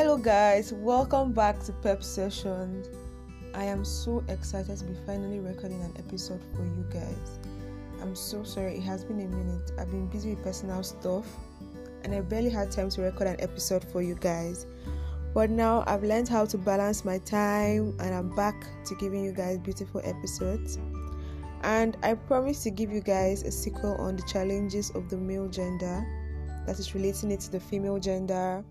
Hello, guys, welcome back to Pep Sessions. I am so excited to be finally recording an episode for you guys. I'm so sorry, it has been a minute. I've been busy with personal stuff and I barely had time to record an episode for you guys. But now I've learned how to balance my time and I'm back to giving you guys beautiful episodes. And I promise to give you guys a sequel on the challenges of the male gender, that is relating it to the female gender.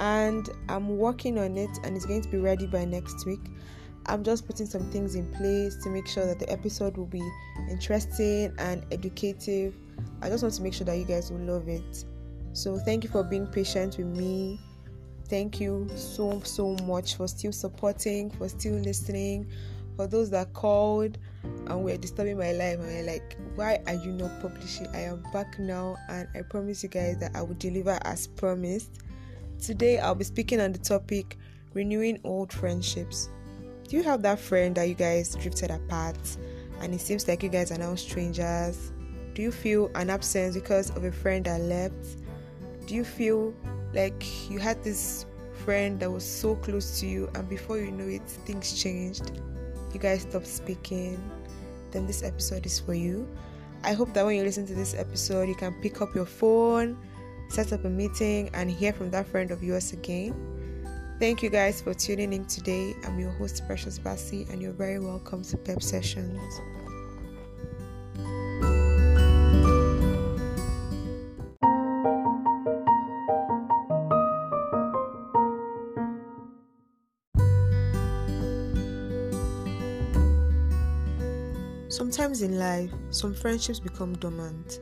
And I'm working on it and it's going to be ready by next week. I'm just putting some things in place to make sure that the episode will be interesting and educative. I just want to make sure that you guys will love it. So, thank you for being patient with me. Thank you so, so much for still supporting, for still listening, for those that called and were disturbing my life and were like, Why are you not publishing? I am back now, and I promise you guys that I will deliver as promised. Today, I'll be speaking on the topic renewing old friendships. Do you have that friend that you guys drifted apart and it seems like you guys are now strangers? Do you feel an absence because of a friend that left? Do you feel like you had this friend that was so close to you and before you know it, things changed? You guys stopped speaking? Then this episode is for you. I hope that when you listen to this episode, you can pick up your phone, set up a meeting, and hear from that friend of yours again Thank you guys for tuning in today. I'm your host, Precious Bassi, and you're very welcome to Pep Sessions. Sometimes in life, some friendships become dormant.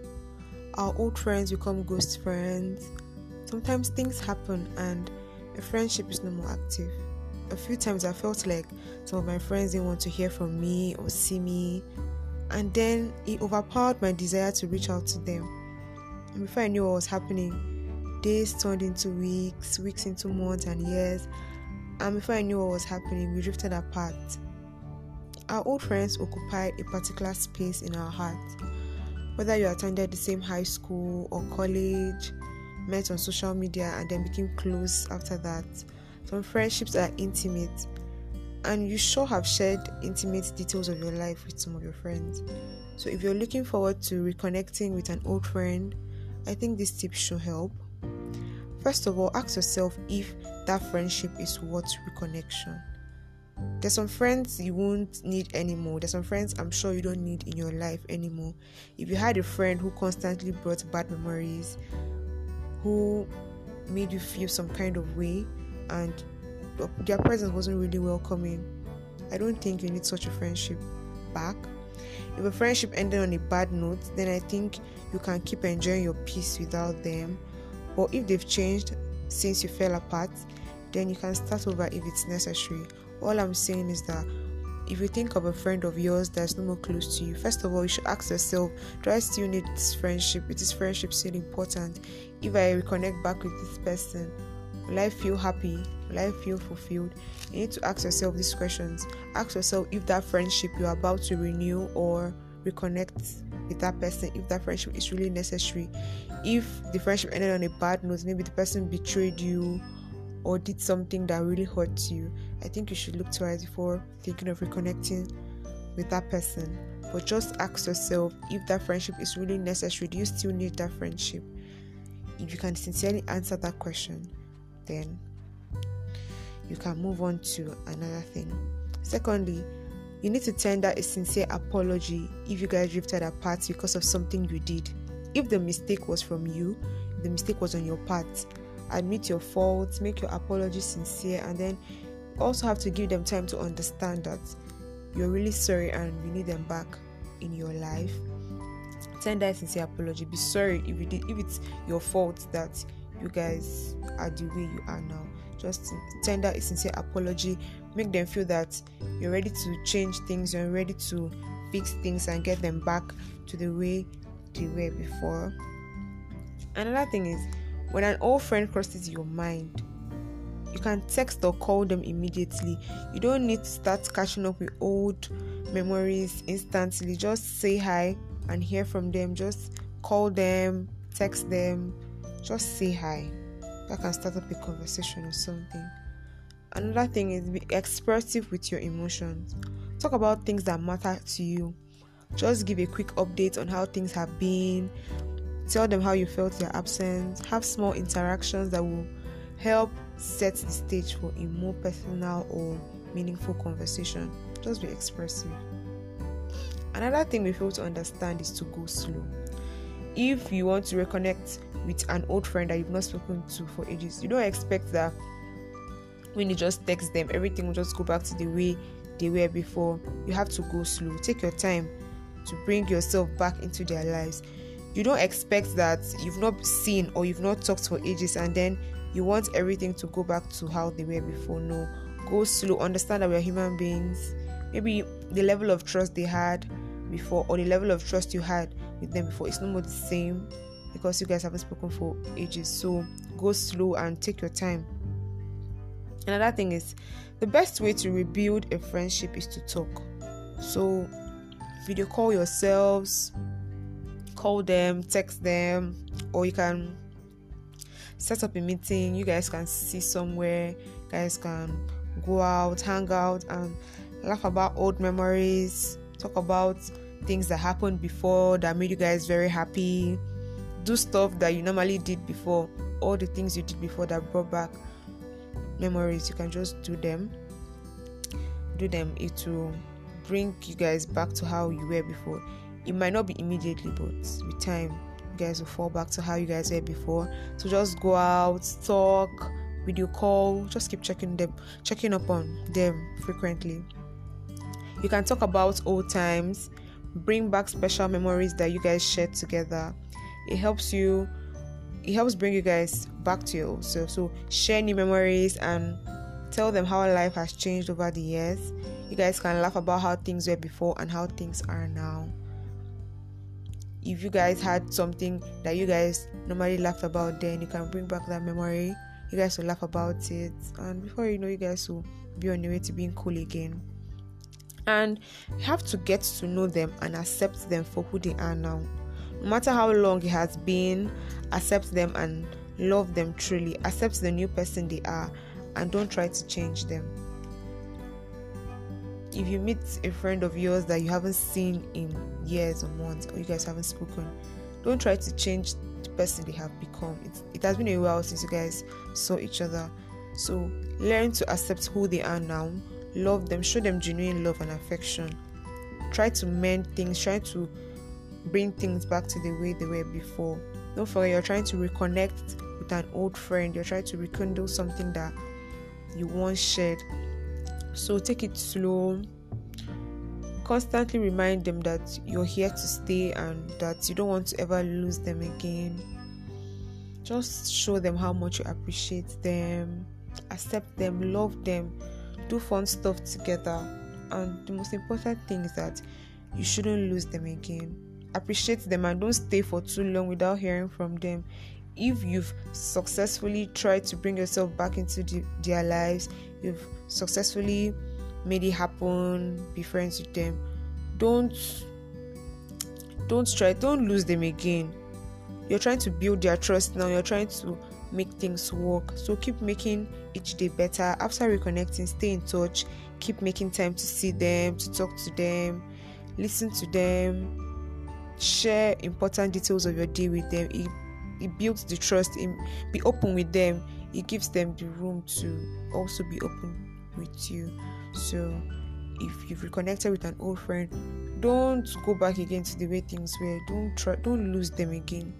Our old friends become ghost friends. Sometimes things happen and a friendship is no more active. A few times I felt like some of my friends didn't want to hear from me or see me, and then it overpowered my desire to reach out to them. And before I knew what was happening, days turned into weeks, weeks into months and years, and before I knew what was happening, we drifted apart. Our old friends occupy a particular space in our hearts. Whether you attended the same high school or college, met on social media and then became close after that. Some friendships are intimate, and you sure have shared intimate details of your life with some of your friends. So, if you're looking forward to reconnecting with an old friend, I think these tips should help. First of all, ask yourself if that friendship is worth reconnection. There's some friends you won't need anymore. There's some friends I'm sure you don't need in your life anymore. If you had a friend who constantly brought bad memories, who made you feel some kind of way and their presence wasn't really welcoming, I don't think you need such a friendship back. If a friendship ended on a bad note, then I think you can keep enjoying your peace without them. But if they've changed since you fell apart, then you can start over if it's necessary. All I'm saying is that if you think of a friend of yours that's no more close to you, first of all, you should ask yourself, do I still need this friendship? Is this friendship still important? If I reconnect back with this person, will I feel happy? Will I feel fulfilled? You need to ask yourself these questions. Ask yourself if that friendship you're about to renew or reconnect with that person, if that friendship is really necessary. If the friendship ended on a bad note, maybe the person betrayed you or did something that really hurt you, I think you should look twice before thinking of reconnecting with that person. But just ask yourself if that friendship is really necessary. Do you still need that friendship? If you can sincerely answer that question, then you can move on to another thing. Secondly, you need to tender a sincere apology if you guys drifted apart because of something you did. If the mistake was from you, the mistake was on your part, admit your faults, make your apology sincere, and then also have to give them time to understand that you're really sorry and you need them back in your life. Tender a sincere apology. Be sorry if if it's your fault that you guys are the way you are now. Just tender a sincere apology. Make them feel that you're ready to change things, you're ready to fix things and get them back to the way they were before. Another thing is when an old friend crosses your mind, you can text or call them immediately. You don't need to start catching up with old memories instantly. Just say hi and hear from them. Just call them, text them, just say hi. that can start up a conversation or something. Another thing is be expressive with your emotions. Talk about things that matter to you. Just give a quick update on how things have been. Tell them how you felt their absence. Have small interactions that will help set the stage for a more personal or meaningful conversation. Just be expressive. Another thing we fail to understand is to go slow. If you want to reconnect with an old friend that you've not spoken to for ages, you don't expect that when you just text them, everything will just go back to the way they were before. You have to go slow. Take your time to bring yourself back into their lives. You don't expect that you've not seen or you've not talked for ages and then you want everything to go back to how they were before. No, go slow. Understand that we're human beings. Maybe the level of trust they had before or the level of trust you had with them before is no more the same because you guys haven't spoken for ages. So go slow and take your time. Another thing is the best way to rebuild a friendship is to talk. So video call yourselves, call them, text them, or you can set up a meeting. You guys can see somewhere, you guys can go out, hang out, and laugh about old memories, talk about things that happened before that made you guys very happy, do stuff that you normally did before, all the things you did before that brought back memories. You can just do them, do them. It will bring you guys back to how you were before. It might not be immediately, but with time, you guys will fall back to how you guys were before. So just go out, talk, video call, just keep checking them, checking up on them frequently. You can talk about old times, bring back special memories that you guys shared together. It helps you it helps bring you guys back to yourself. So share new memories and tell them how life has changed over the years. You guys can laugh about how things were before and how things are now. If you guys had something that you guys normally laugh about, then you can bring back that memory. You guys will laugh about it, and before you know, you guys will be on your way to being cool again. And you have to get to know them and accept them for who they are now. No matter how long it has been, accept them and love them truly. Accept the new person they are and don't try to change them. If you meet a friend of yours that you haven't seen in years or months, or you guys haven't spoken, don't try to change the person they have become. It, it has been a while since you guys saw each other. So learn to accept who they are now, love them, show them genuine love and affection. Try to mend things, try to bring things back to the way they were before. Don't forget, you're trying to reconnect with an old friend, you're trying to rekindle something that you once shared. So take it slow. Constantly remind them that you're here to stay and that you don't want to ever lose them again. Just show them how much you appreciate them, accept them, love them, do fun stuff together. And the most important thing is that you shouldn't lose them again appreciate them and don't stay for too long without hearing from them if you've successfully tried to bring yourself back into the, their lives you've successfully made it happen be friends with them don't don't try don't lose them again. You're trying to build their trust now you're trying to make things work. So keep making each day better. After reconnecting stay in touch. Keep making time to see them to talk to them listen to them. Share important details of your day with them. It, it builds the trust it, be open with them it gives them the room to also be open with you. So if you've reconnected with an old friend don't go back again to the way things were. Don't try don't lose them again.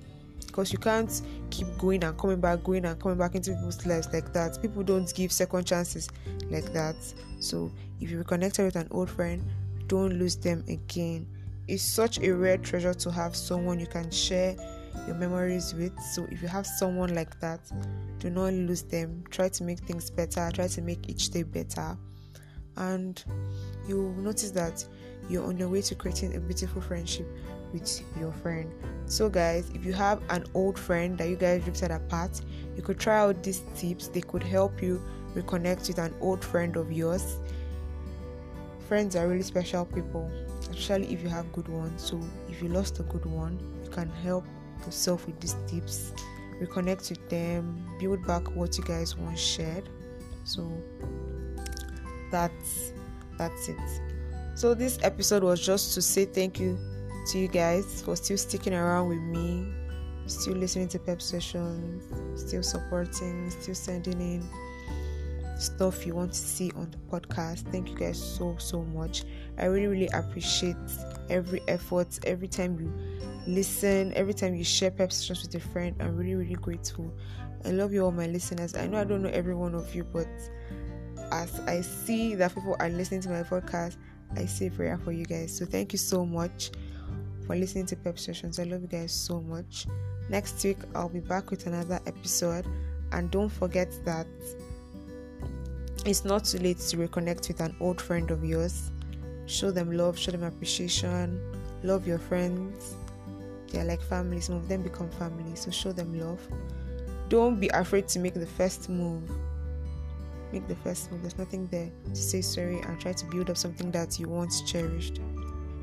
Because you can't keep going and coming back going and coming back into people's lives like that. People don't give second chances like that. So if you reconnected with an old friend don't lose them again. It's such a rare treasure to have someone you can share your memories with. So if you have someone like that, do not lose them. Try to make things better, try to make each day better. And you'll notice that you're on your way to creating a beautiful friendship with your friend. So, guys, if you have an old friend that you guys drifted apart, you could try out these tips. They could help you reconnect with an old friend of yours. Friends are really special people especially if you have good ones. So if you lost a good one, you can help yourself with these tips reconnect with them, build back what you guys once shared. So that's that's it. So this episode was just to say thank you to you guys for still sticking around with me, still listening to pep sessions, still supporting, still sending in stuff you want to see on the podcast. Thank you guys so so much. I really really appreciate every effort every time you listen, every time you share pep sessions with a friend. I'm really really grateful. I love you all my listeners. I know I don't know every one of you, but as I see that people are listening to my podcast, I say prayer for you guys. So thank you so much for listening to Pep Sessions. I love you guys so much. Next week I'll be back with another episode. And don't forget that it's not too late to reconnect with an old friend of yours. Show them love, show them appreciation, love your friends. They're like family, some of them become family, so show them love. Don't be afraid to make the first move make the first move. There's nothing there to say sorry and try to build up something that you once cherished.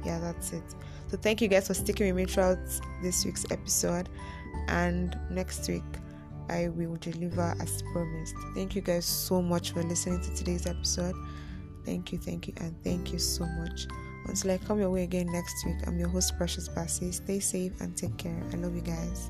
Yeah, that's it. So thank you guys for sticking with me throughout this week's episode. And next week I will deliver as promised. Thank you guys so much for listening to today's episode. Thank you, thank you, and thank you so much. Until I come your way again next week, I'm your host, Precious Bassi. Stay safe and take care. I love you guys.